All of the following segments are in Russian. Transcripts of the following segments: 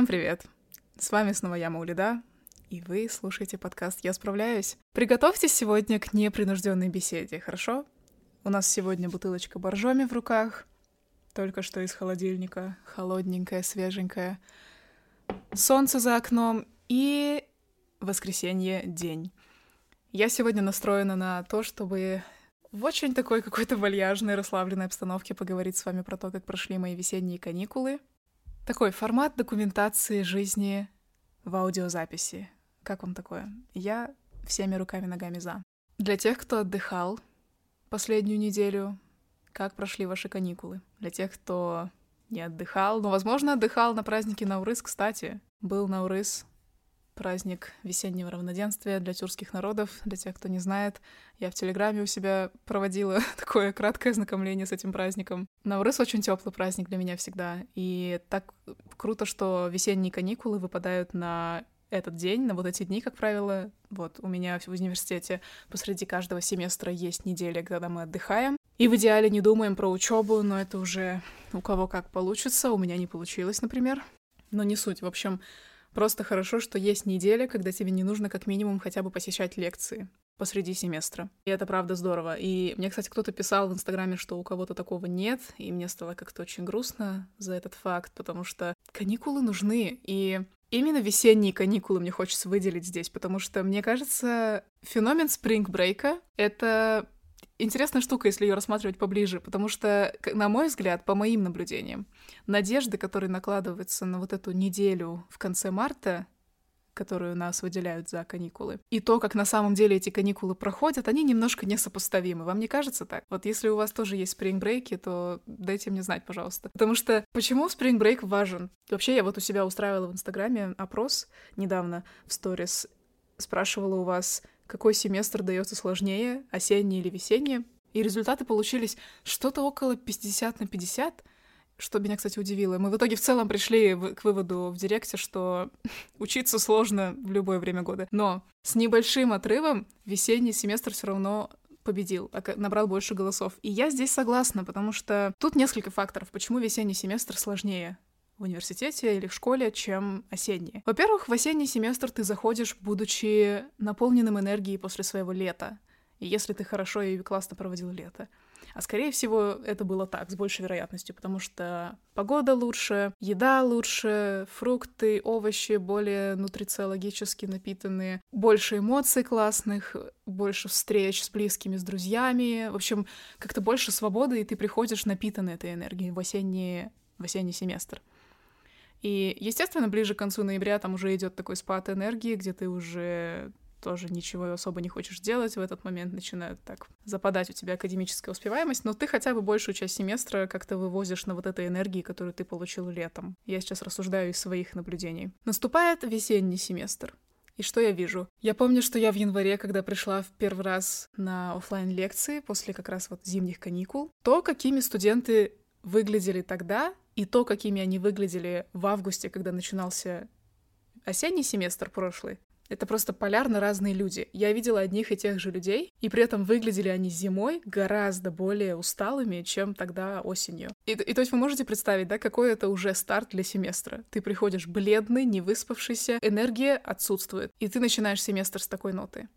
Всем привет! С вами снова я, Маулида, и вы слушаете подкаст «Я справляюсь». Приготовьтесь сегодня к непринужденной беседе, хорошо? У нас сегодня бутылочка боржоми в руках, только что из холодильника, холодненькая, свеженькая. Солнце за окном и воскресенье день. Я сегодня настроена на то, чтобы в очень такой какой-то вальяжной, расслабленной обстановке поговорить с вами про то, как прошли мои весенние каникулы. Такой формат документации жизни в аудиозаписи. Как вам такое? Я всеми руками ногами за. Для тех, кто отдыхал последнюю неделю, как прошли ваши каникулы? Для тех, кто не отдыхал, но, возможно, отдыхал на празднике Наурыз, кстати. Был Наурыз, праздник весеннего равноденствия для тюркских народов. Для тех, кто не знает, я в Телеграме у себя проводила такое краткое знакомление с этим праздником. Наурыз очень теплый праздник для меня всегда. И так круто, что весенние каникулы выпадают на этот день, на вот эти дни, как правило. Вот у меня в университете посреди каждого семестра есть неделя, когда мы отдыхаем. И в идеале не думаем про учебу, но это уже у кого как получится. У меня не получилось, например. Но не суть. В общем, Просто хорошо, что есть неделя, когда тебе не нужно как минимум хотя бы посещать лекции посреди семестра. И это правда здорово. И мне, кстати, кто-то писал в Инстаграме, что у кого-то такого нет, и мне стало как-то очень грустно за этот факт, потому что каникулы нужны, и именно весенние каникулы мне хочется выделить здесь, потому что, мне кажется, феномен спринг-брейка — это интересная штука, если ее рассматривать поближе, потому что, на мой взгляд, по моим наблюдениям, надежды, которые накладываются на вот эту неделю в конце марта, которую нас выделяют за каникулы, и то, как на самом деле эти каникулы проходят, они немножко несопоставимы. Вам не кажется так? Вот если у вас тоже есть спринг-брейки, то дайте мне знать, пожалуйста. Потому что почему спринг-брейк важен? Вообще, я вот у себя устраивала в Инстаграме опрос недавно в сторис, спрашивала у вас, какой семестр дается сложнее, осенний или весенний. И результаты получились что-то около 50 на 50, что меня, кстати, удивило. Мы в итоге в целом пришли к выводу в директе, что учиться сложно в любое время года. Но с небольшим отрывом весенний семестр все равно победил, набрал больше голосов. И я здесь согласна, потому что тут несколько факторов, почему весенний семестр сложнее в университете или в школе, чем осенние. Во-первых, в осенний семестр ты заходишь, будучи наполненным энергией после своего лета. Если ты хорошо и классно проводил лето. А скорее всего, это было так, с большей вероятностью, потому что погода лучше, еда лучше, фрукты, овощи более нутрициологически напитанные, больше эмоций классных, больше встреч с близкими, с друзьями. В общем, как-то больше свободы, и ты приходишь напитанный этой энергией в осенний, в осенний семестр. И, естественно, ближе к концу ноября там уже идет такой спад энергии, где ты уже тоже ничего особо не хочешь делать, в этот момент начинают так западать у тебя академическая успеваемость, но ты хотя бы большую часть семестра как-то вывозишь на вот этой энергии, которую ты получил летом. Я сейчас рассуждаю из своих наблюдений. Наступает весенний семестр. И что я вижу? Я помню, что я в январе, когда пришла в первый раз на офлайн лекции после как раз вот зимних каникул, то, какими студенты выглядели тогда, и то, какими они выглядели в августе, когда начинался осенний семестр прошлый, это просто полярно разные люди. Я видела одних и тех же людей, и при этом выглядели они зимой гораздо более усталыми, чем тогда осенью. И, и то есть вы можете представить, да, какой это уже старт для семестра. Ты приходишь бледный, не выспавшийся, энергия отсутствует, и ты начинаешь семестр с такой ноты.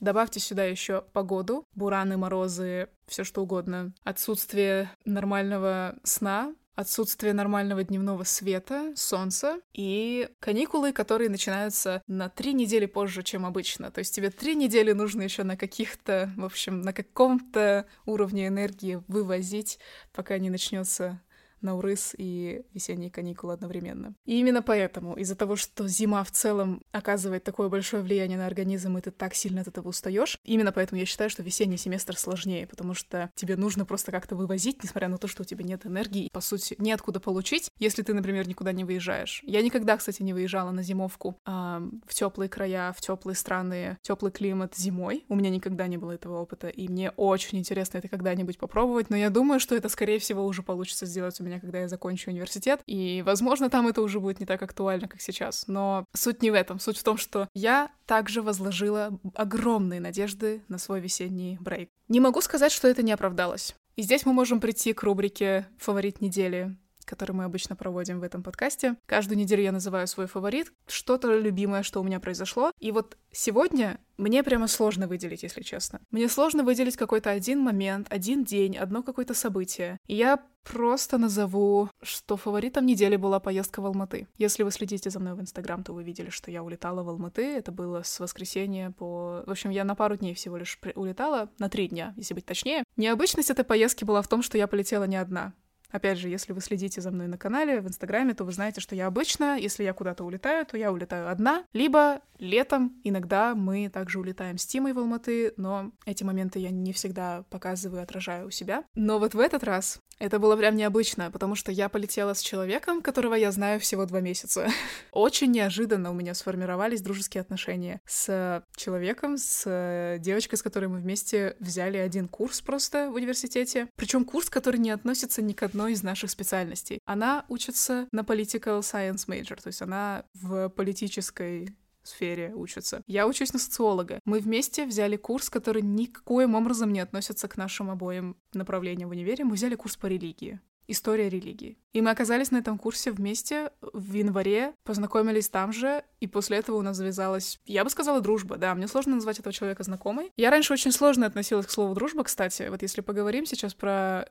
Добавьте сюда еще погоду, бураны, морозы, все что угодно, отсутствие нормального сна, отсутствие нормального дневного света, солнца и каникулы, которые начинаются на три недели позже, чем обычно. То есть тебе три недели нужно еще на каких-то, в общем, на каком-то уровне энергии вывозить, пока не начнется Наурыз и весенние каникулы одновременно. И именно поэтому, из-за того, что зима в целом оказывает такое большое влияние на организм, и ты так сильно от этого устаешь, именно поэтому я считаю, что весенний семестр сложнее, потому что тебе нужно просто как-то вывозить, несмотря на то, что у тебя нет энергии, по сути, неоткуда получить, если ты, например, никуда не выезжаешь. Я никогда, кстати, не выезжала на зимовку э, в теплые края, в теплые страны, теплый климат зимой. У меня никогда не было этого опыта, и мне очень интересно это когда-нибудь попробовать, но я думаю, что это, скорее всего, уже получится сделать у меня меня, когда я закончу университет, и, возможно, там это уже будет не так актуально, как сейчас. Но суть не в этом. Суть в том, что я также возложила огромные надежды на свой весенний брейк. Не могу сказать, что это не оправдалось. И здесь мы можем прийти к рубрике «Фаворит недели», который мы обычно проводим в этом подкасте. Каждую неделю я называю свой фаворит, что-то любимое, что у меня произошло. И вот сегодня мне прямо сложно выделить, если честно. Мне сложно выделить какой-то один момент, один день, одно какое-то событие. И я просто назову, что фаворитом недели была поездка в Алматы. Если вы следите за мной в Инстаграм, то вы видели, что я улетала в Алматы. Это было с воскресенья по... В общем, я на пару дней всего лишь улетала, на три дня, если быть точнее. Необычность этой поездки была в том, что я полетела не одна. Опять же, если вы следите за мной на канале, в Инстаграме, то вы знаете, что я обычно, если я куда-то улетаю, то я улетаю одна, либо летом иногда мы также улетаем с Тимой в Алматы, но эти моменты я не всегда показываю, отражаю у себя. Но вот в этот раз это было прям необычно, потому что я полетела с человеком, которого я знаю всего два месяца. Очень неожиданно у меня сформировались дружеские отношения с человеком, с девочкой, с которой мы вместе взяли один курс просто в университете. Причем курс, который не относится ни к одной из наших специальностей. Она учится на political science major, то есть она в политической сфере учатся. Я учусь на социолога. Мы вместе взяли курс, который никаким образом не относится к нашим обоим направлениям в универе. Мы взяли курс по религии история религии. И мы оказались на этом курсе вместе в январе, познакомились там же, и после этого у нас завязалась, я бы сказала, дружба, да, мне сложно назвать этого человека знакомой. Я раньше очень сложно относилась к слову дружба, кстати, вот если поговорим сейчас про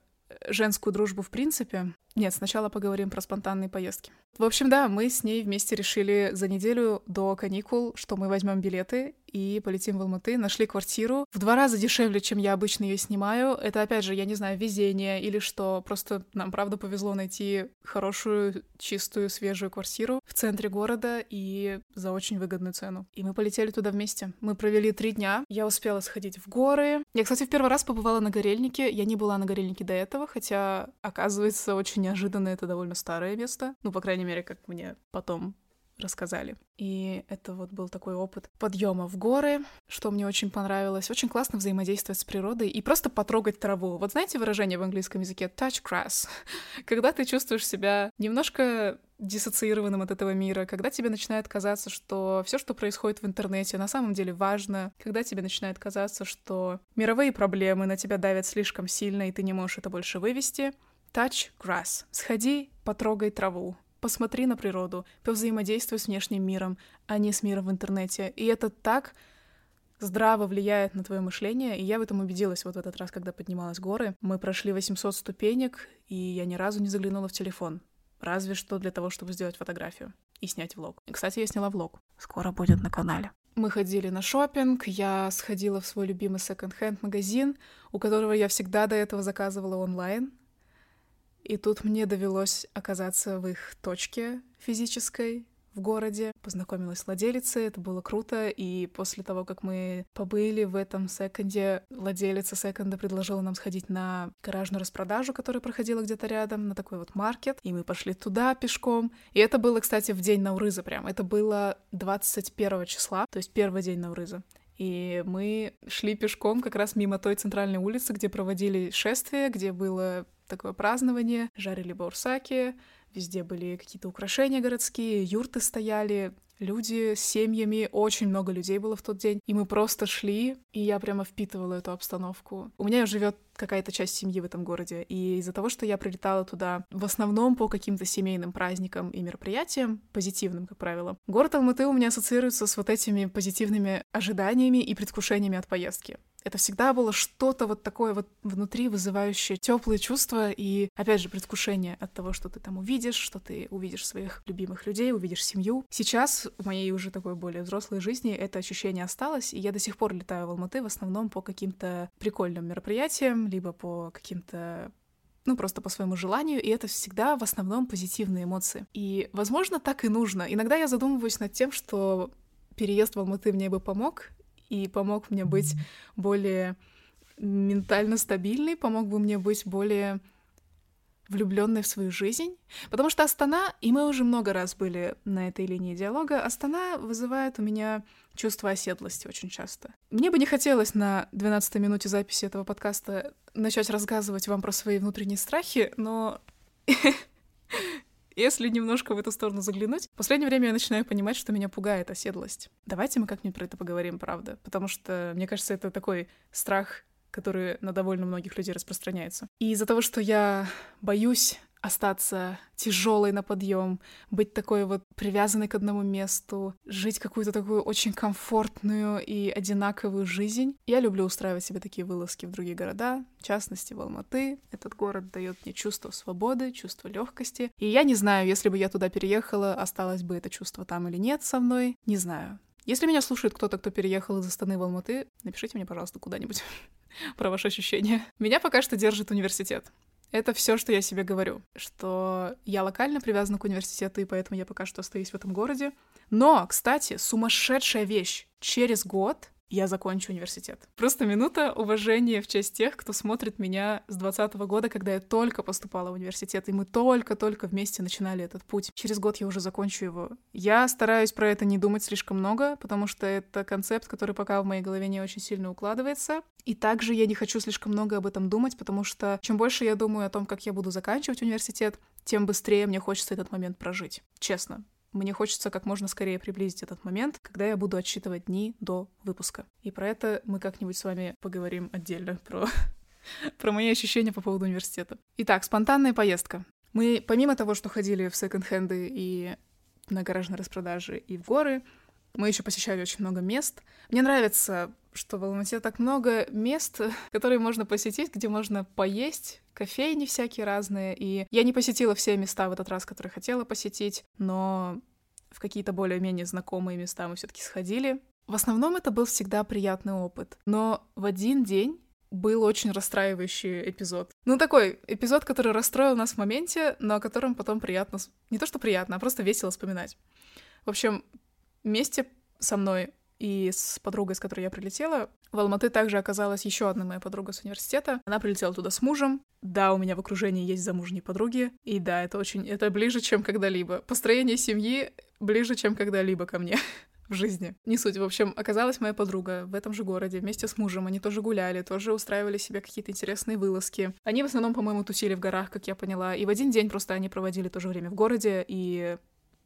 женскую дружбу в принципе. Нет, сначала поговорим про спонтанные поездки. В общем, да, мы с ней вместе решили за неделю до каникул, что мы возьмем билеты и полетим в Алматы. Нашли квартиру в два раза дешевле, чем я обычно ее снимаю. Это, опять же, я не знаю, везение или что. Просто нам, правда, повезло найти хорошую, чистую, свежую квартиру в центре города и за очень выгодную цену. И мы полетели туда вместе. Мы провели три дня. Я успела сходить в горы. Я, кстати, в первый раз побывала на Горельнике. Я не была на Горельнике до этого, хотя, оказывается, очень неожиданно это довольно старое место. Ну, по крайней мере, как мне потом рассказали. И это вот был такой опыт подъема в горы, что мне очень понравилось. Очень классно взаимодействовать с природой и просто потрогать траву. Вот знаете выражение в английском языке touch grass? Когда ты чувствуешь себя немножко диссоциированным от этого мира, когда тебе начинает казаться, что все, что происходит в интернете, на самом деле важно, когда тебе начинает казаться, что мировые проблемы на тебя давят слишком сильно, и ты не можешь это больше вывести. Touch grass. Сходи, потрогай траву посмотри на природу, повзаимодействуй с внешним миром, а не с миром в интернете. И это так здраво влияет на твое мышление, и я в этом убедилась вот в этот раз, когда поднималась горы. Мы прошли 800 ступенек, и я ни разу не заглянула в телефон. Разве что для того, чтобы сделать фотографию и снять влог. Кстати, я сняла влог. Скоро будет на канале. Мы ходили на шопинг, я сходила в свой любимый секонд-хенд магазин, у которого я всегда до этого заказывала онлайн. И тут мне довелось оказаться в их точке физической, в городе, познакомилась с владелицей, это было круто, и после того, как мы побыли в этом секонде, владелица секонда предложила нам сходить на гаражную распродажу, которая проходила где-то рядом, на такой вот маркет, и мы пошли туда пешком, и это было, кстати, в день Наурыза прям, это было 21 числа, то есть первый день Наурыза. И мы шли пешком как раз мимо той центральной улицы, где проводили шествие, где было такое празднование, жарили баурсаки, везде были какие-то украшения городские, юрты стояли, люди с семьями, очень много людей было в тот день, и мы просто шли, и я прямо впитывала эту обстановку. У меня живет какая-то часть семьи в этом городе, и из-за того, что я прилетала туда в основном по каким-то семейным праздникам и мероприятиям, позитивным, как правило, город Алматы у меня ассоциируется с вот этими позитивными ожиданиями и предвкушениями от поездки. Это всегда было что-то вот такое вот внутри вызывающее теплые чувства и, опять же, предвкушение от того, что ты там увидишь, что ты увидишь своих любимых людей, увидишь семью. Сейчас в моей уже такой более взрослой жизни это ощущение осталось, и я до сих пор летаю в Алматы в основном по каким-то прикольным мероприятиям, либо по каким-то ну, просто по своему желанию, и это всегда в основном позитивные эмоции. И, возможно, так и нужно. Иногда я задумываюсь над тем, что переезд в Алматы мне бы помог, и помог мне быть более ментально стабильной, помог бы мне быть более влюбленной в свою жизнь. Потому что Астана, и мы уже много раз были на этой линии диалога, Астана вызывает у меня чувство оседлости очень часто. Мне бы не хотелось на 12-й минуте записи этого подкаста начать рассказывать вам про свои внутренние страхи, но Если немножко в эту сторону заглянуть, в последнее время я начинаю понимать, что меня пугает оседлость. Давайте мы как-нибудь про это поговорим, правда. Потому что, мне кажется, это такой страх который на довольно многих людей распространяется. И из-за того, что я боюсь остаться тяжелой на подъем, быть такой вот привязанной к одному месту, жить какую-то такую очень комфортную и одинаковую жизнь. Я люблю устраивать себе такие вылазки в другие города, в частности в Алматы. Этот город дает мне чувство свободы, чувство легкости. И я не знаю, если бы я туда переехала, осталось бы это чувство там или нет со мной. Не знаю. Если меня слушает кто-то, кто переехал из Астаны в Алматы, напишите мне, пожалуйста, куда-нибудь про ваши ощущения. Меня пока что держит университет. Это все, что я себе говорю, что я локально привязана к университету, и поэтому я пока что остаюсь в этом городе. Но, кстати, сумасшедшая вещь. Через год я закончу университет. Просто минута уважения в честь тех, кто смотрит меня с 20 года, когда я только поступала в университет, и мы только-только вместе начинали этот путь. Через год я уже закончу его. Я стараюсь про это не думать слишком много, потому что это концепт, который пока в моей голове не очень сильно укладывается. И также я не хочу слишком много об этом думать, потому что чем больше я думаю о том, как я буду заканчивать университет, тем быстрее мне хочется этот момент прожить. Честно. Мне хочется как можно скорее приблизить этот момент, когда я буду отсчитывать дни до выпуска. И про это мы как-нибудь с вами поговорим отдельно, про, про мои ощущения по поводу университета. Итак, спонтанная поездка. Мы, помимо того, что ходили в секонд-хенды и на гаражные распродажи и в горы, мы еще посещали очень много мест. Мне нравится, что в Алмате так много мест, которые можно посетить, где можно поесть, кофейни всякие разные. И я не посетила все места в этот раз, которые хотела посетить, но в какие-то более-менее знакомые места мы все-таки сходили. В основном это был всегда приятный опыт. Но в один день был очень расстраивающий эпизод. Ну, такой эпизод, который расстроил нас в моменте, но о котором потом приятно... Не то, что приятно, а просто весело вспоминать. В общем, вместе со мной и с подругой, с которой я прилетела, в Алматы также оказалась еще одна моя подруга с университета. Она прилетела туда с мужем. Да, у меня в окружении есть замужние подруги. И да, это очень... Это ближе, чем когда-либо. Построение семьи ближе, чем когда-либо ко мне в жизни. Не суть. В общем, оказалась моя подруга в этом же городе вместе с мужем. Они тоже гуляли, тоже устраивали себе какие-то интересные вылазки. Они в основном, по-моему, тусили в горах, как я поняла. И в один день просто они проводили тоже время в городе, и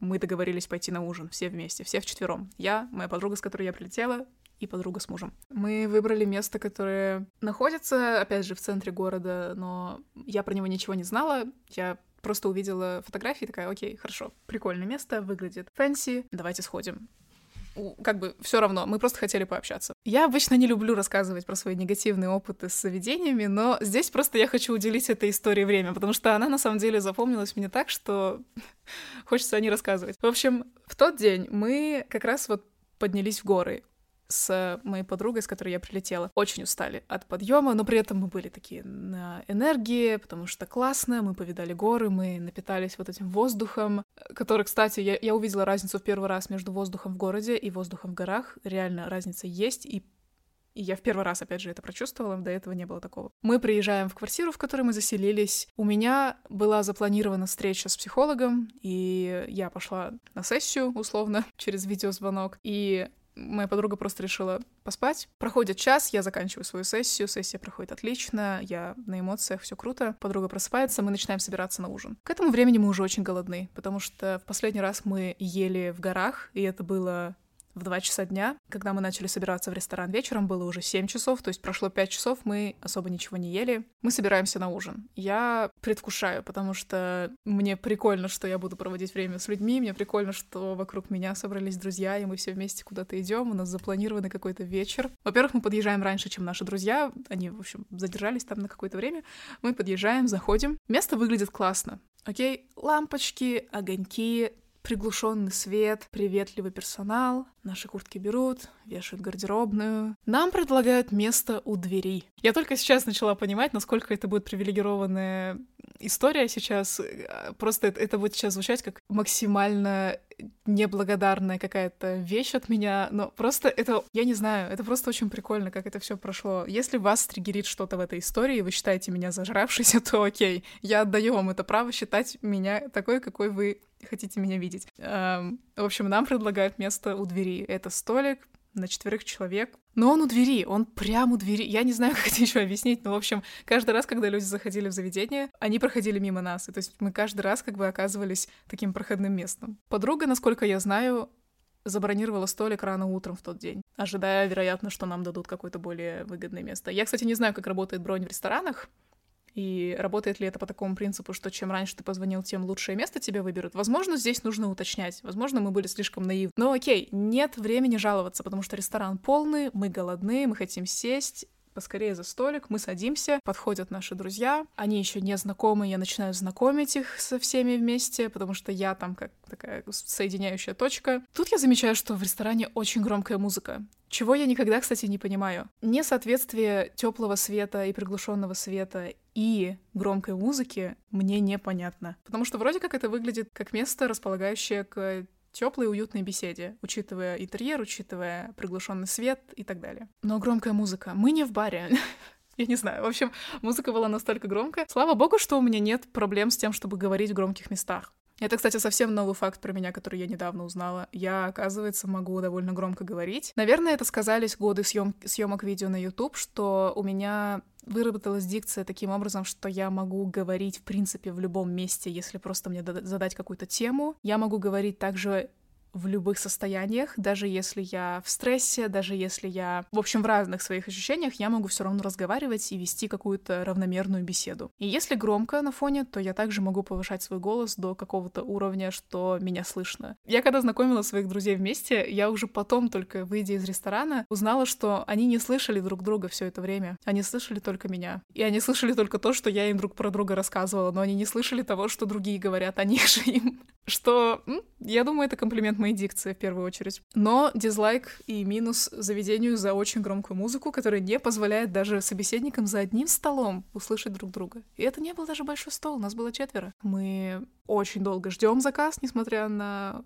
мы договорились пойти на ужин все вместе, все вчетвером. Я, моя подруга, с которой я прилетела, и подруга с мужем. Мы выбрали место, которое находится, опять же, в центре города, но я про него ничего не знала. Я просто увидела фотографии, такая, окей, хорошо, прикольное место, выглядит fancy, давайте сходим как бы все равно, мы просто хотели пообщаться. Я обычно не люблю рассказывать про свои негативные опыты с заведениями, но здесь просто я хочу уделить этой истории время, потому что она на самом деле запомнилась мне так, что хочется о ней рассказывать. В общем, в тот день мы как раз вот поднялись в горы с моей подругой, с которой я прилетела, очень устали от подъема, но при этом мы были такие на энергии, потому что классно, мы повидали горы, мы напитались вот этим воздухом, который, кстати, я, я увидела разницу в первый раз между воздухом в городе и воздухом в горах. Реально разница есть, и и я в первый раз, опять же, это прочувствовала, до этого не было такого. Мы приезжаем в квартиру, в которой мы заселились. У меня была запланирована встреча с психологом, и я пошла на сессию, условно, через видеозвонок. И Моя подруга просто решила поспать. Проходит час, я заканчиваю свою сессию, сессия проходит отлично, я на эмоциях, все круто. Подруга просыпается, мы начинаем собираться на ужин. К этому времени мы уже очень голодны, потому что в последний раз мы ели в горах, и это было в 2 часа дня. Когда мы начали собираться в ресторан вечером, было уже 7 часов, то есть прошло 5 часов, мы особо ничего не ели. Мы собираемся на ужин. Я предвкушаю, потому что мне прикольно, что я буду проводить время с людьми, мне прикольно, что вокруг меня собрались друзья, и мы все вместе куда-то идем, у нас запланированный какой-то вечер. Во-первых, мы подъезжаем раньше, чем наши друзья, они, в общем, задержались там на какое-то время. Мы подъезжаем, заходим. Место выглядит классно. Окей, лампочки, огоньки, приглушенный свет, приветливый персонал, наши куртки берут, вешают гардеробную. Нам предлагают место у двери. Я только сейчас начала понимать, насколько это будет привилегированная история сейчас. Просто это, это будет сейчас звучать как максимально неблагодарная какая-то вещь от меня, но просто это, я не знаю, это просто очень прикольно, как это все прошло. Если вас триггерит что-то в этой истории, и вы считаете меня зажравшейся, то окей, я отдаю вам это право считать меня такой, какой вы хотите меня видеть. Эм, в общем, нам предлагают место у двери. Это столик на четверых человек. Но он у двери, он прямо у двери. Я не знаю, как это еще объяснить, но, в общем, каждый раз, когда люди заходили в заведение, они проходили мимо нас. И, то есть мы каждый раз как бы оказывались таким проходным местом. Подруга, насколько я знаю, забронировала столик рано утром в тот день, ожидая, вероятно, что нам дадут какое-то более выгодное место. Я, кстати, не знаю, как работает бронь в ресторанах, И работает ли это по такому принципу, что чем раньше ты позвонил, тем лучшее место тебе выберут? Возможно, здесь нужно уточнять. Возможно, мы были слишком наивны. Но окей, нет времени жаловаться, потому что ресторан полный, мы голодны, мы хотим сесть, поскорее за столик, мы садимся, подходят наши друзья, они еще не знакомы, я начинаю знакомить их со всеми вместе, потому что я там как такая соединяющая точка. Тут я замечаю, что в ресторане очень громкая музыка. Чего я никогда, кстати, не понимаю. Несоответствие теплого света и приглушенного света и громкой музыки мне непонятно. Потому что вроде как это выглядит как место, располагающее к теплой уютной беседе, учитывая интерьер, учитывая приглушенный свет и так далее. Но громкая музыка. Мы не в баре. Я не знаю. В общем, музыка была настолько громкая. Слава богу, что у меня нет проблем с тем, чтобы говорить в громких местах. Это, кстати, совсем новый факт про меня, который я недавно узнала. Я, оказывается, могу довольно громко говорить. Наверное, это сказались годы съем... съемок видео на YouTube, что у меня выработалась дикция таким образом, что я могу говорить, в принципе, в любом месте, если просто мне задать какую-то тему. Я могу говорить также в любых состояниях, даже если я в стрессе, даже если я, в общем, в разных своих ощущениях, я могу все равно разговаривать и вести какую-то равномерную беседу. И если громко на фоне, то я также могу повышать свой голос до какого-то уровня, что меня слышно. Я когда знакомила своих друзей вместе, я уже потом, только выйдя из ресторана, узнала, что они не слышали друг друга все это время. Они слышали только меня. И они слышали только то, что я им друг про друга рассказывала, но они не слышали того, что другие говорят о них же им. Что, я думаю, это комплимент моей дикции в первую очередь. Но дизлайк и минус заведению за очень громкую музыку, которая не позволяет даже собеседникам за одним столом услышать друг друга. И это не был даже большой стол, нас было четверо. Мы очень долго ждем заказ, несмотря на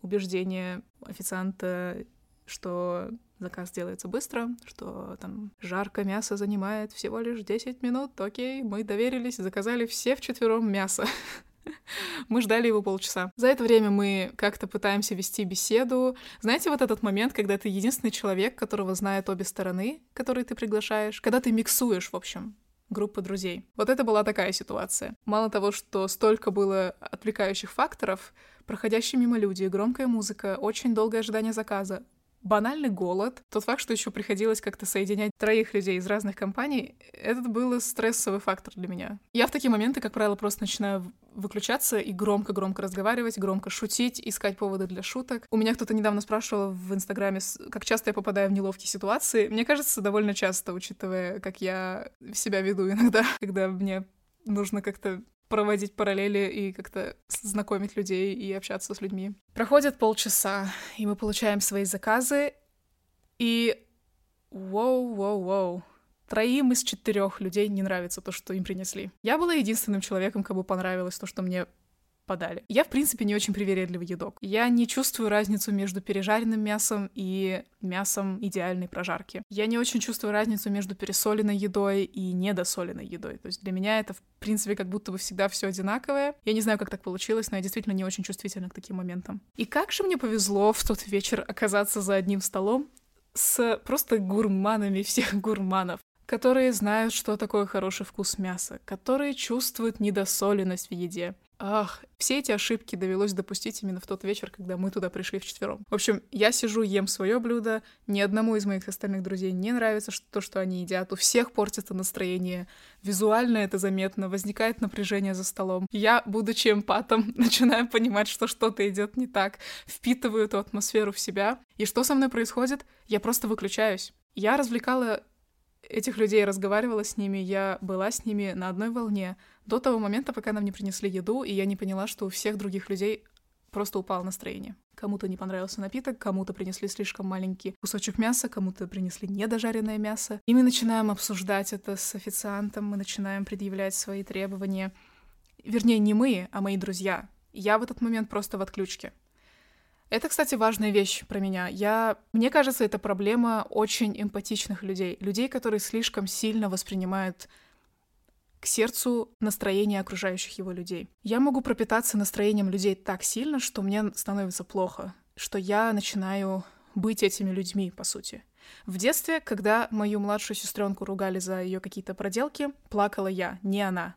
убеждение официанта, что заказ делается быстро, что там жарко мясо занимает всего лишь 10 минут, окей, мы доверились, заказали все вчетвером мясо. Мы ждали его полчаса. За это время мы как-то пытаемся вести беседу. Знаете, вот этот момент, когда ты единственный человек, которого знает обе стороны, который ты приглашаешь, когда ты миксуешь, в общем, группы друзей. Вот это была такая ситуация. Мало того, что столько было отвлекающих факторов, проходящие мимо люди, громкая музыка, очень долгое ожидание заказа, банальный голод, тот факт, что еще приходилось как-то соединять троих людей из разных компаний, это был стрессовый фактор для меня. Я в такие моменты, как правило, просто начинаю выключаться и громко-громко разговаривать, громко шутить, искать поводы для шуток. У меня кто-то недавно спрашивал в Инстаграме, как часто я попадаю в неловкие ситуации. Мне кажется, довольно часто, учитывая, как я себя веду иногда, когда мне нужно как-то проводить параллели и как-то знакомить людей и общаться с людьми. Проходит полчаса, и мы получаем свои заказы, и воу-воу-воу. Троим из четырех людей не нравится то, что им принесли. Я была единственным человеком, кому понравилось то, что мне подали. Я, в принципе, не очень привередливый едок. Я не чувствую разницу между пережаренным мясом и мясом идеальной прожарки. Я не очень чувствую разницу между пересоленной едой и недосоленной едой. То есть для меня это, в принципе, как будто бы всегда все одинаковое. Я не знаю, как так получилось, но я действительно не очень чувствительна к таким моментам. И как же мне повезло в тот вечер оказаться за одним столом с просто гурманами всех гурманов которые знают, что такое хороший вкус мяса, которые чувствуют недосоленность в еде, Ах, все эти ошибки довелось допустить именно в тот вечер, когда мы туда пришли вчетвером. В общем, я сижу, ем свое блюдо, ни одному из моих остальных друзей не нравится что то, что они едят, у всех портится настроение, визуально это заметно, возникает напряжение за столом. Я, будучи эмпатом, начинаю понимать, что что-то идет не так, впитываю эту атмосферу в себя. И что со мной происходит? Я просто выключаюсь. Я развлекала этих людей, разговаривала с ними, я была с ними на одной волне до того момента, пока нам не принесли еду, и я не поняла, что у всех других людей просто упало настроение. Кому-то не понравился напиток, кому-то принесли слишком маленький кусочек мяса, кому-то принесли недожаренное мясо. И мы начинаем обсуждать это с официантом, мы начинаем предъявлять свои требования. Вернее, не мы, а мои друзья. Я в этот момент просто в отключке. Это, кстати, важная вещь про меня. Я... Мне кажется, это проблема очень эмпатичных людей. Людей, которые слишком сильно воспринимают к сердцу настроение окружающих его людей. Я могу пропитаться настроением людей так сильно, что мне становится плохо, что я начинаю быть этими людьми, по сути. В детстве, когда мою младшую сестренку ругали за ее какие-то проделки, плакала я, не она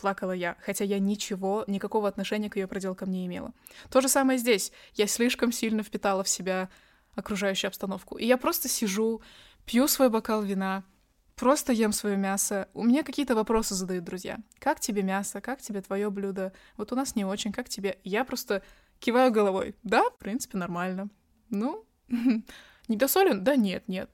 плакала я, хотя я ничего, никакого отношения к ее проделкам не имела. То же самое здесь. Я слишком сильно впитала в себя окружающую обстановку. И я просто сижу, пью свой бокал вина, просто ем свое мясо. У меня какие-то вопросы задают друзья. Как тебе мясо? Как тебе твое блюдо? Вот у нас не очень. Как тебе? Я просто киваю головой. Да, в принципе, нормально. Ну, не досолен? Да нет, нет.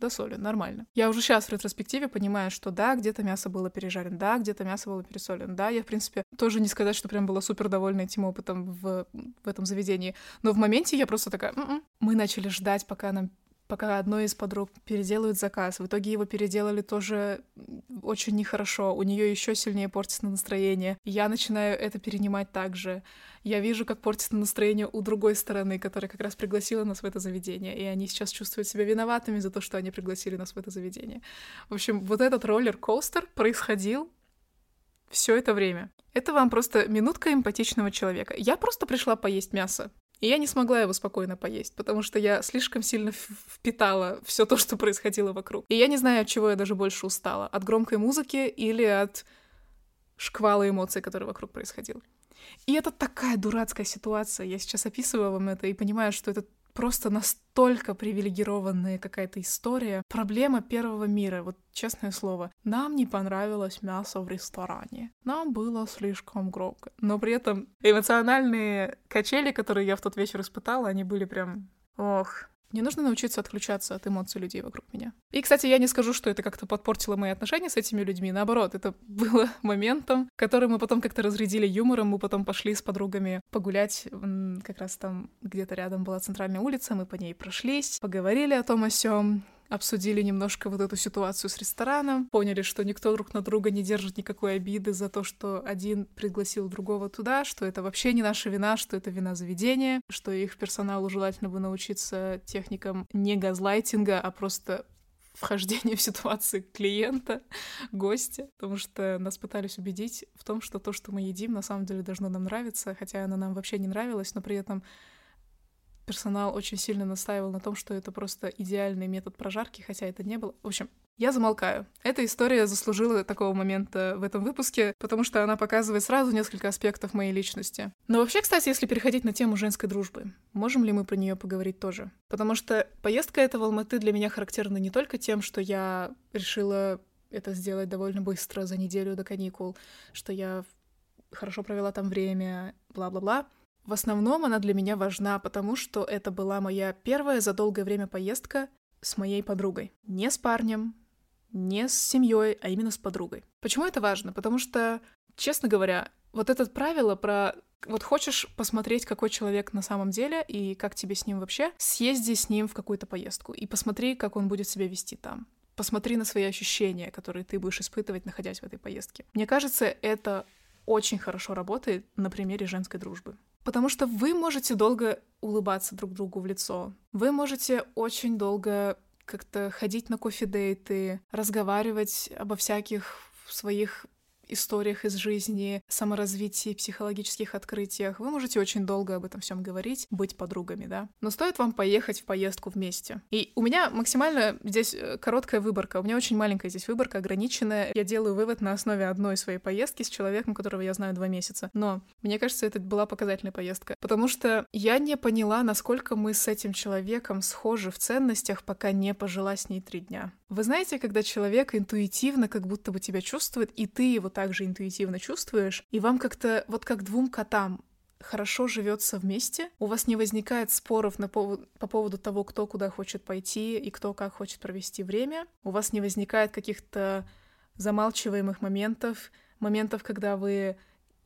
Досолен, нормально. Я уже сейчас в ретроспективе понимаю, что да, где-то мясо было пережарено, да, где-то мясо было пересолено, да, я, в принципе, тоже не сказать, что прям была супер довольна этим опытом в, в этом заведении, но в моменте я просто такая, М-м". мы начали ждать, пока нам пока одной из подруг переделают заказ. В итоге его переделали тоже очень нехорошо. У нее еще сильнее портится настроение. Я начинаю это перенимать также. Я вижу, как портится настроение у другой стороны, которая как раз пригласила нас в это заведение. И они сейчас чувствуют себя виноватыми за то, что они пригласили нас в это заведение. В общем, вот этот роллер-костер происходил все это время. Это вам просто минутка эмпатичного человека. Я просто пришла поесть мясо. И я не смогла его спокойно поесть, потому что я слишком сильно впитала все то, что происходило вокруг. И я не знаю, от чего я даже больше устала. От громкой музыки или от шквала эмоций, который вокруг происходил. И это такая дурацкая ситуация. Я сейчас описываю вам это и понимаю, что это просто настолько привилегированная какая-то история. Проблема первого мира, вот честное слово. Нам не понравилось мясо в ресторане. Нам было слишком громко. Но при этом эмоциональные качели, которые я в тот вечер испытала, они были прям... Ох, мне нужно научиться отключаться от эмоций людей вокруг меня. И, кстати, я не скажу, что это как-то подпортило мои отношения с этими людьми. Наоборот, это было моментом, который мы потом как-то разрядили юмором. Мы потом пошли с подругами погулять. Как раз там где-то рядом была центральная улица. Мы по ней прошлись, поговорили о том о сём обсудили немножко вот эту ситуацию с рестораном, поняли, что никто друг на друга не держит никакой обиды за то, что один пригласил другого туда, что это вообще не наша вина, что это вина заведения, что их персоналу желательно бы научиться техникам не газлайтинга, а просто вхождение в ситуации клиента, гостя, потому что нас пытались убедить в том, что то, что мы едим, на самом деле должно нам нравиться, хотя оно нам вообще не нравилось, но при этом персонал очень сильно настаивал на том, что это просто идеальный метод прожарки, хотя это не было. В общем, я замолкаю. Эта история заслужила такого момента в этом выпуске, потому что она показывает сразу несколько аспектов моей личности. Но вообще, кстати, если переходить на тему женской дружбы, можем ли мы про нее поговорить тоже? Потому что поездка эта в Алматы для меня характерна не только тем, что я решила это сделать довольно быстро, за неделю до каникул, что я хорошо провела там время, бла-бла-бла. В основном она для меня важна, потому что это была моя первая за долгое время поездка с моей подругой. Не с парнем, не с семьей, а именно с подругой. Почему это важно? Потому что, честно говоря, вот это правило про вот хочешь посмотреть, какой человек на самом деле и как тебе с ним вообще, съезди с ним в какую-то поездку и посмотри, как он будет себя вести там. Посмотри на свои ощущения, которые ты будешь испытывать, находясь в этой поездке. Мне кажется, это очень хорошо работает на примере женской дружбы. Потому что вы можете долго улыбаться друг другу в лицо. Вы можете очень долго как-то ходить на кофе-дейты, разговаривать обо всяких своих историях из жизни, саморазвитии, психологических открытиях. Вы можете очень долго об этом всем говорить, быть подругами, да. Но стоит вам поехать в поездку вместе. И у меня максимально здесь э, короткая выборка. У меня очень маленькая здесь выборка, ограниченная. Я делаю вывод на основе одной своей поездки с человеком, которого я знаю два месяца. Но мне кажется, это была показательная поездка. Потому что я не поняла, насколько мы с этим человеком схожи в ценностях, пока не пожила с ней три дня. Вы знаете, когда человек интуитивно как будто бы тебя чувствует, и ты его также интуитивно чувствуешь, и вам как-то вот как двум котам хорошо живется вместе, у вас не возникает споров на повод, по поводу того, кто куда хочет пойти и кто как хочет провести время, у вас не возникает каких-то замалчиваемых моментов, моментов, когда вы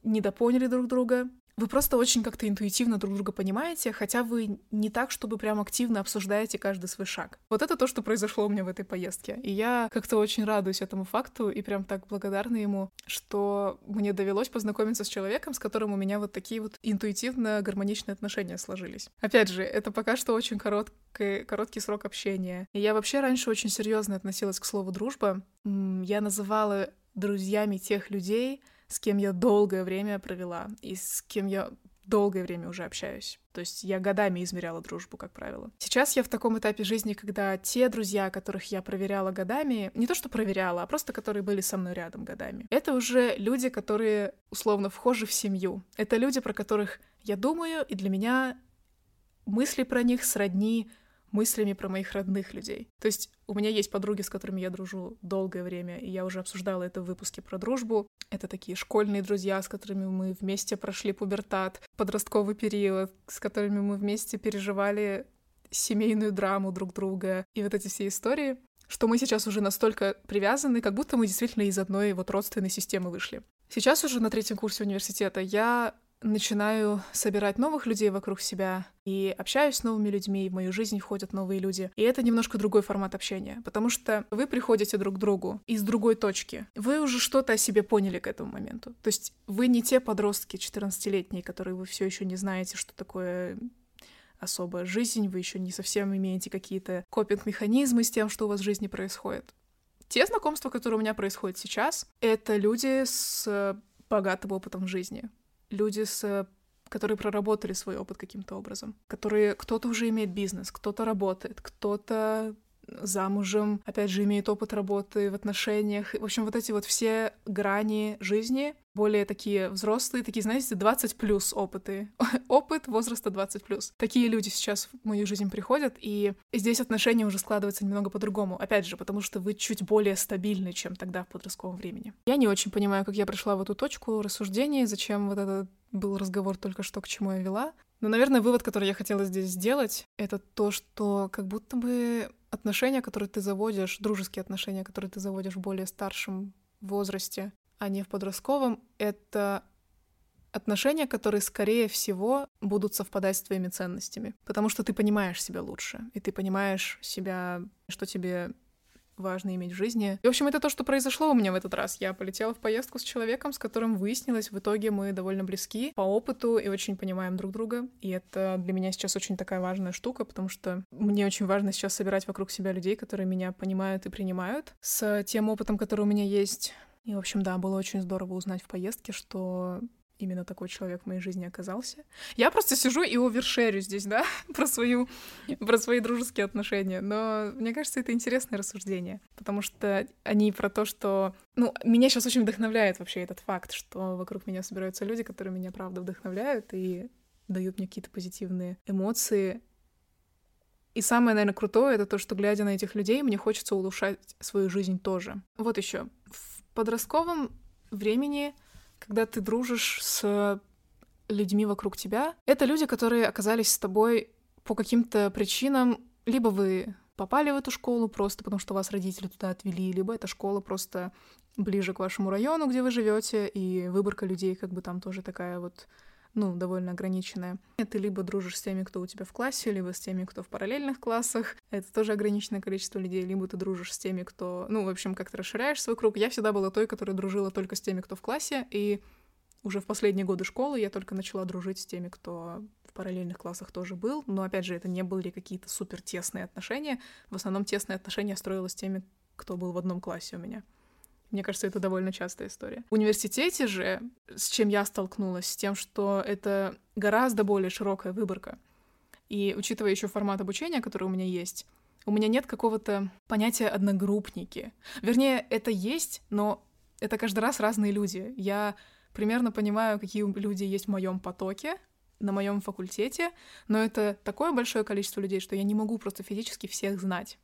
недопоняли друг друга, вы просто очень как-то интуитивно друг друга понимаете, хотя вы не так, чтобы прям активно обсуждаете каждый свой шаг. Вот это то, что произошло у меня в этой поездке. И я как-то очень радуюсь этому факту и прям так благодарна ему, что мне довелось познакомиться с человеком, с которым у меня вот такие вот интуитивно гармоничные отношения сложились. Опять же, это пока что очень короткий, короткий срок общения. И я вообще раньше очень серьезно относилась к слову дружба. Я называла друзьями тех людей, с кем я долгое время провела и с кем я долгое время уже общаюсь. То есть я годами измеряла дружбу, как правило. Сейчас я в таком этапе жизни, когда те друзья, которых я проверяла годами, не то что проверяла, а просто которые были со мной рядом годами, это уже люди, которые условно вхожи в семью. Это люди, про которых я думаю, и для меня мысли про них сродни мыслями про моих родных людей. То есть у меня есть подруги, с которыми я дружу долгое время, и я уже обсуждала это в выпуске про дружбу. Это такие школьные друзья, с которыми мы вместе прошли пубертат, подростковый период, с которыми мы вместе переживали семейную драму друг друга и вот эти все истории, что мы сейчас уже настолько привязаны, как будто мы действительно из одной вот родственной системы вышли. Сейчас уже на третьем курсе университета я начинаю собирать новых людей вокруг себя и общаюсь с новыми людьми, и в мою жизнь входят новые люди. И это немножко другой формат общения, потому что вы приходите друг к другу из другой точки. Вы уже что-то о себе поняли к этому моменту. То есть вы не те подростки 14-летние, которые вы все еще не знаете, что такое особая жизнь, вы еще не совсем имеете какие-то копинг-механизмы с тем, что у вас в жизни происходит. Те знакомства, которые у меня происходят сейчас, это люди с богатым опытом жизни. Люди, с, которые проработали свой опыт каким-то образом. Которые кто-то уже имеет бизнес, кто-то работает, кто-то замужем, опять же, имеет опыт работы в отношениях. В общем, вот эти вот все грани жизни, более такие взрослые, такие, знаете, 20 плюс опыты. Опыт возраста 20 плюс. Такие люди сейчас в мою жизнь приходят, и здесь отношения уже складываются немного по-другому. Опять же, потому что вы чуть более стабильны, чем тогда в подростковом времени. Я не очень понимаю, как я пришла в эту точку рассуждений, зачем вот этот был разговор только что, к чему я вела. Но, наверное, вывод, который я хотела здесь сделать, это то, что как будто бы отношения, которые ты заводишь, дружеские отношения, которые ты заводишь в более старшем возрасте, а не в подростковом, это отношения, которые, скорее всего, будут совпадать с твоими ценностями. Потому что ты понимаешь себя лучше, и ты понимаешь себя, что тебе важно иметь в жизни. И, в общем, это то, что произошло у меня в этот раз. Я полетела в поездку с человеком, с которым выяснилось, в итоге мы довольно близки по опыту и очень понимаем друг друга. И это для меня сейчас очень такая важная штука, потому что мне очень важно сейчас собирать вокруг себя людей, которые меня понимают и принимают с тем опытом, который у меня есть. И, в общем, да, было очень здорово узнать в поездке, что именно такой человек в моей жизни оказался. Я просто сижу и овершерю здесь, да, про, свою, про свои дружеские отношения. Но мне кажется, это интересное рассуждение, потому что они про то, что... Ну, меня сейчас очень вдохновляет вообще этот факт, что вокруг меня собираются люди, которые меня, правда, вдохновляют и дают мне какие-то позитивные эмоции. И самое, наверное, крутое — это то, что, глядя на этих людей, мне хочется улучшать свою жизнь тоже. Вот еще. В подростковом времени когда ты дружишь с людьми вокруг тебя, это люди, которые оказались с тобой по каким-то причинам, либо вы попали в эту школу просто потому, что вас родители туда отвели, либо эта школа просто ближе к вашему району, где вы живете, и выборка людей как бы там тоже такая вот ну, довольно ограниченная. Ты либо дружишь с теми, кто у тебя в классе, либо с теми, кто в параллельных классах. Это тоже ограниченное количество людей. Либо ты дружишь с теми, кто... Ну, в общем, как-то расширяешь свой круг. Я всегда была той, которая дружила только с теми, кто в классе, и уже в последние годы школы я только начала дружить с теми, кто в параллельных классах тоже был. Но, опять же, это не были какие-то супер тесные отношения. В основном тесные отношения строила с теми, кто был в одном классе у меня. Мне кажется, это довольно частая история. В университете же, с чем я столкнулась, с тем, что это гораздо более широкая выборка. И учитывая еще формат обучения, который у меня есть, у меня нет какого-то понятия одногруппники. Вернее, это есть, но это каждый раз разные люди. Я примерно понимаю, какие люди есть в моем потоке, на моем факультете, но это такое большое количество людей, что я не могу просто физически всех знать.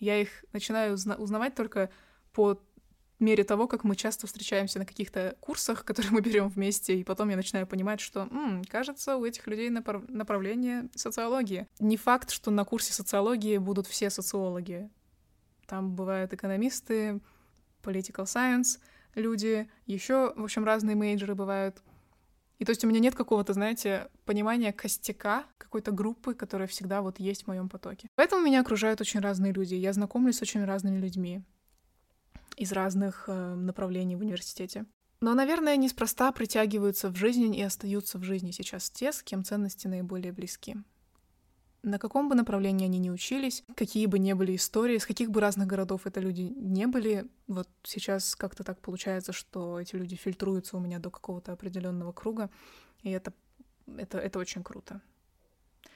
Я их начинаю узнавать только по мере того, как мы часто встречаемся на каких-то курсах, которые мы берем вместе, и потом я начинаю понимать, что, м, кажется, у этих людей направ- направление социологии. Не факт, что на курсе социологии будут все социологи. Там бывают экономисты, political science люди, еще, в общем, разные мейджоры бывают. И то есть у меня нет какого-то, знаете, понимания костяка какой-то группы, которая всегда вот есть в моем потоке. Поэтому меня окружают очень разные люди. Я знакомлюсь с очень разными людьми из разных э, направлений в университете. Но, наверное, неспроста притягиваются в жизнь и остаются в жизни сейчас те, с кем ценности наиболее близки. На каком бы направлении они ни учились, какие бы ни были истории, с каких бы разных городов это люди не были, вот сейчас как-то так получается, что эти люди фильтруются у меня до какого-то определенного круга, и это, это, это очень круто.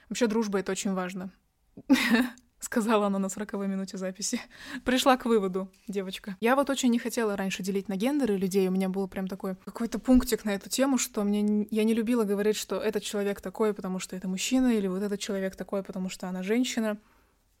Вообще дружба — это очень важно. сказала она на сороковой минуте записи. Пришла к выводу, девочка. Я вот очень не хотела раньше делить на гендеры людей. У меня был прям такой какой-то пунктик на эту тему, что мне я не любила говорить, что этот человек такой, потому что это мужчина, или вот этот человек такой, потому что она женщина.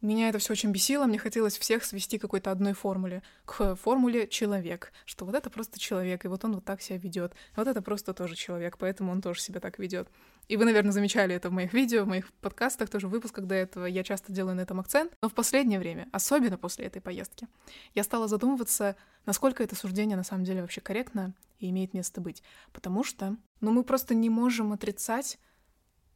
Меня это все очень бесило, мне хотелось всех свести к какой-то одной формуле, к формуле человек, что вот это просто человек, и вот он вот так себя ведет, вот это просто тоже человек, поэтому он тоже себя так ведет. И вы, наверное, замечали это в моих видео, в моих подкастах, тоже в выпусках до этого, я часто делаю на этом акцент, но в последнее время, особенно после этой поездки, я стала задумываться, насколько это суждение на самом деле вообще корректно и имеет место быть, потому что, ну, мы просто не можем отрицать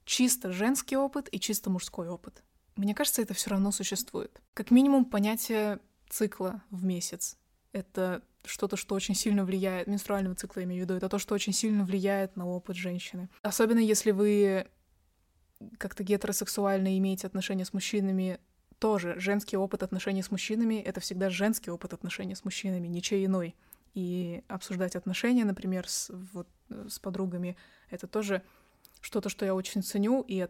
чисто женский опыт и чисто мужской опыт. Мне кажется, это все равно существует. Как минимум понятие цикла в месяц. Это что-то, что очень сильно влияет, менструального цикла я имею в виду, это то, что очень сильно влияет на опыт женщины. Особенно если вы как-то гетеросексуально имеете отношения с мужчинами, тоже женский опыт отношений с мужчинами — это всегда женский опыт отношений с мужчинами, ничей иной. И обсуждать отношения, например, с, вот, с подругами, это тоже что-то, что я очень ценю, и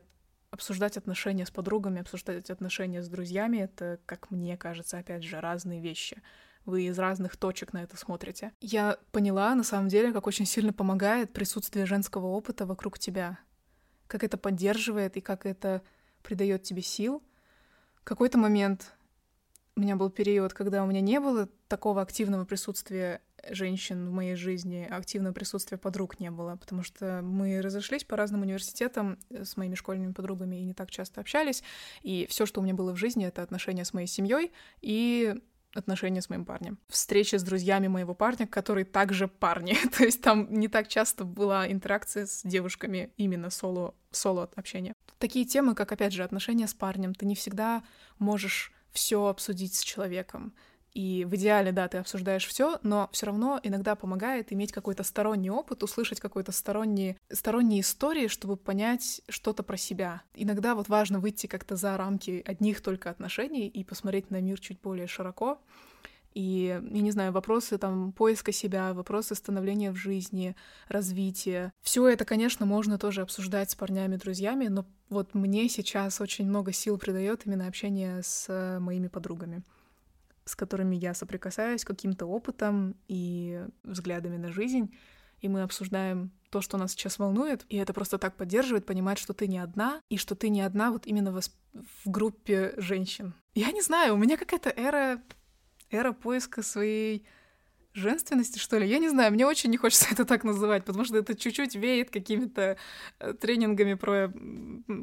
обсуждать отношения с подругами, обсуждать отношения с друзьями — это, как мне кажется, опять же, разные вещи. Вы из разных точек на это смотрите. Я поняла, на самом деле, как очень сильно помогает присутствие женского опыта вокруг тебя. Как это поддерживает и как это придает тебе сил. какой-то момент у меня был период, когда у меня не было такого активного присутствия женщин в моей жизни, активного присутствия подруг не было, потому что мы разошлись по разным университетам с моими школьными подругами и не так часто общались, и все, что у меня было в жизни, это отношения с моей семьей и отношения с моим парнем. Встречи с друзьями моего парня, которые также парни. То есть там не так часто была интеракция с девушками именно соло, соло общения. Такие темы, как, опять же, отношения с парнем, ты не всегда можешь все обсудить с человеком. И в идеале, да, ты обсуждаешь все, но все равно иногда помогает иметь какой-то сторонний опыт, услышать какой-то сторонний, сторонние истории, чтобы понять что-то про себя. Иногда вот важно выйти как-то за рамки одних только отношений и посмотреть на мир чуть более широко. И, я не знаю, вопросы там поиска себя, вопросы становления в жизни, развития. Все это, конечно, можно тоже обсуждать с парнями, друзьями, но вот мне сейчас очень много сил придает именно общение с э, моими подругами с которыми я соприкасаюсь каким-то опытом и взглядами на жизнь, и мы обсуждаем то, что нас сейчас волнует, и это просто так поддерживает, понимать, что ты не одна, и что ты не одна вот именно в, в группе женщин. Я не знаю, у меня какая-то эра, эра поиска своей женственности, что ли. Я не знаю, мне очень не хочется это так называть, потому что это чуть-чуть веет какими-то э, тренингами про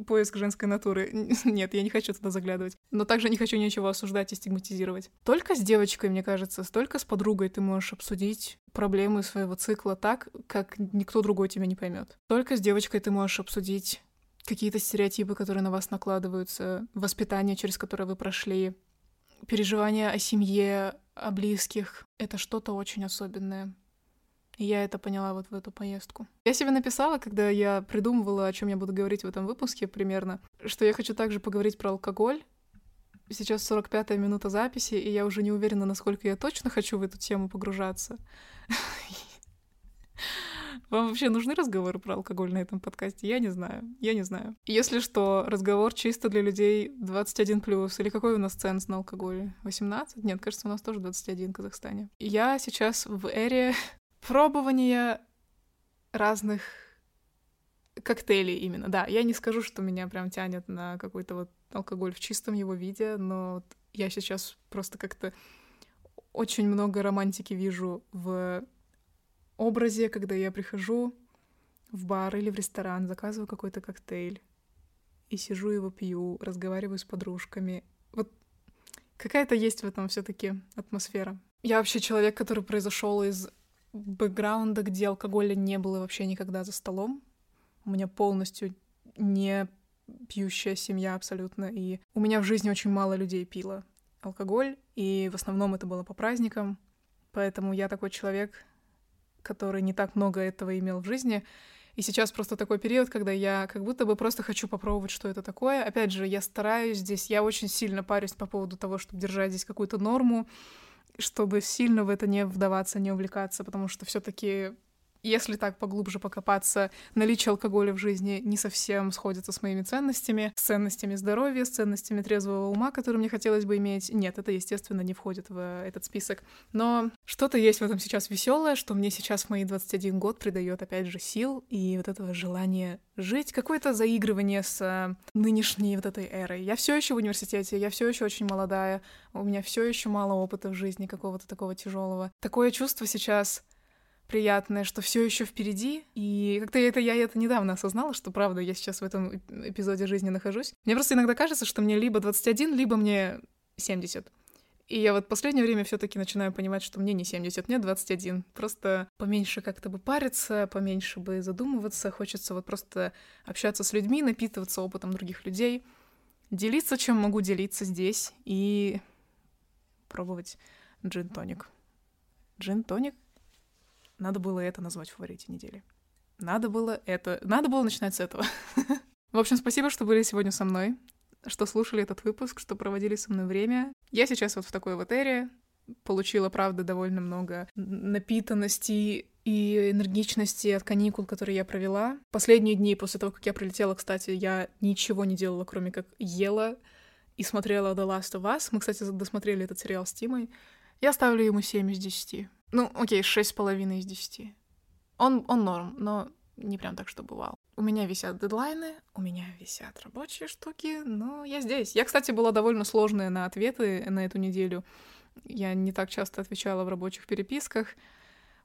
поиск женской натуры. Нет, я не хочу туда заглядывать. Но также не хочу ничего осуждать и стигматизировать. Только с девочкой, мне кажется, только с подругой ты можешь обсудить проблемы своего цикла так, как никто другой тебя не поймет. Только с девочкой ты можешь обсудить какие-то стереотипы, которые на вас накладываются, воспитание, через которое вы прошли, переживания о семье, о близких — это что-то очень особенное. И я это поняла вот в эту поездку. Я себе написала, когда я придумывала, о чем я буду говорить в этом выпуске примерно, что я хочу также поговорить про алкоголь. Сейчас 45-я минута записи, и я уже не уверена, насколько я точно хочу в эту тему погружаться. Вам вообще нужны разговоры про алкоголь на этом подкасте? Я не знаю. Я не знаю. Если что, разговор чисто для людей 21+. Или какой у нас ценз на алкоголе? 18? Нет, кажется, у нас тоже 21 в Казахстане. Я сейчас в эре пробования разных коктейлей именно. Да, я не скажу, что меня прям тянет на какой-то вот алкоголь в чистом его виде, но я сейчас просто как-то очень много романтики вижу в образе, когда я прихожу в бар или в ресторан, заказываю какой-то коктейль и сижу его пью, разговариваю с подружками. Вот какая-то есть в этом все-таки атмосфера. Я вообще человек, который произошел из бэкграунда, где алкоголя не было вообще никогда за столом. У меня полностью не пьющая семья абсолютно, и у меня в жизни очень мало людей пило алкоголь, и в основном это было по праздникам, поэтому я такой человек, который не так много этого имел в жизни. И сейчас просто такой период, когда я как будто бы просто хочу попробовать, что это такое. Опять же, я стараюсь здесь, я очень сильно парюсь по поводу того, чтобы держать здесь какую-то норму, чтобы сильно в это не вдаваться, не увлекаться, потому что все таки если так поглубже покопаться, наличие алкоголя в жизни не совсем сходится с моими ценностями, с ценностями здоровья, с ценностями трезвого ума, которые мне хотелось бы иметь. Нет, это, естественно, не входит в этот список. Но что-то есть в этом сейчас веселое, что мне сейчас в мои 21 год придает, опять же, сил и вот этого желания жить, какое-то заигрывание с э, нынешней вот этой эрой. Я все еще в университете, я все еще очень молодая, у меня все еще мало опыта в жизни какого-то такого тяжелого. Такое чувство сейчас приятное, что все еще впереди. И как-то это я это недавно осознала, что правда я сейчас в этом эпизоде жизни нахожусь. Мне просто иногда кажется, что мне либо 21, либо мне 70. И я вот последнее время все таки начинаю понимать, что мне не 70, мне 21. Просто поменьше как-то бы париться, поменьше бы задумываться. Хочется вот просто общаться с людьми, напитываться опытом других людей, делиться, чем могу делиться здесь, и пробовать джин-тоник. Джин-тоник надо было это назвать в фаворите недели. Надо было это... Надо было начинать с этого. В общем, спасибо, что были сегодня со мной, что слушали этот выпуск, что проводили со мной время. Я сейчас вот в такой вот эре, получила, правда, довольно много напитанности и энергичности от каникул, которые я провела. Последние дни после того, как я прилетела, кстати, я ничего не делала, кроме как ела и смотрела The Last of Us. Мы, кстати, досмотрели этот сериал с Тимой. Я ставлю ему 7 из 10. Ну, окей, шесть с половиной из десяти. Он, он норм, но не прям так, что бывал. У меня висят дедлайны, у меня висят рабочие штуки, но я здесь. Я, кстати, была довольно сложная на ответы на эту неделю. Я не так часто отвечала в рабочих переписках,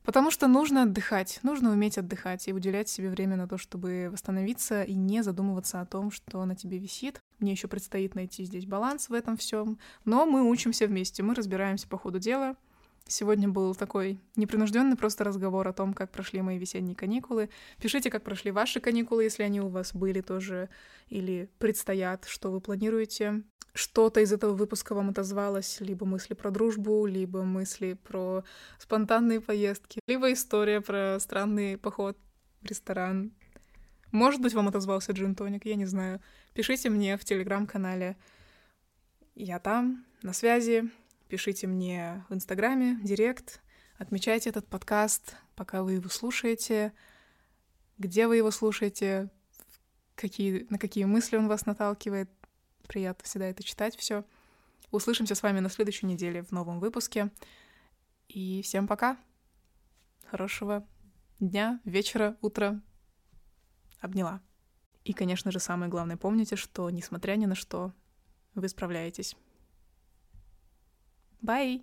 потому что нужно отдыхать, нужно уметь отдыхать и уделять себе время на то, чтобы восстановиться и не задумываться о том, что на тебе висит. Мне еще предстоит найти здесь баланс в этом всем, но мы учимся вместе, мы разбираемся по ходу дела — Сегодня был такой непринужденный просто разговор о том, как прошли мои весенние каникулы. Пишите, как прошли ваши каникулы, если они у вас были тоже или предстоят, что вы планируете. Что-то из этого выпуска вам отозвалось, либо мысли про дружбу, либо мысли про спонтанные поездки, либо история про странный поход в ресторан. Может быть, вам отозвался джин-тоник, я не знаю. Пишите мне в телеграм-канале. Я там, на связи. Пишите мне в Инстаграме, директ, отмечайте этот подкаст, пока вы его слушаете, где вы его слушаете, какие, на какие мысли он вас наталкивает. Приятно всегда это читать все. Услышимся с вами на следующей неделе в новом выпуске. И всем пока. Хорошего дня, вечера, утра. Обняла. И, конечно же, самое главное, помните, что, несмотря ни на что, вы справляетесь. Bye.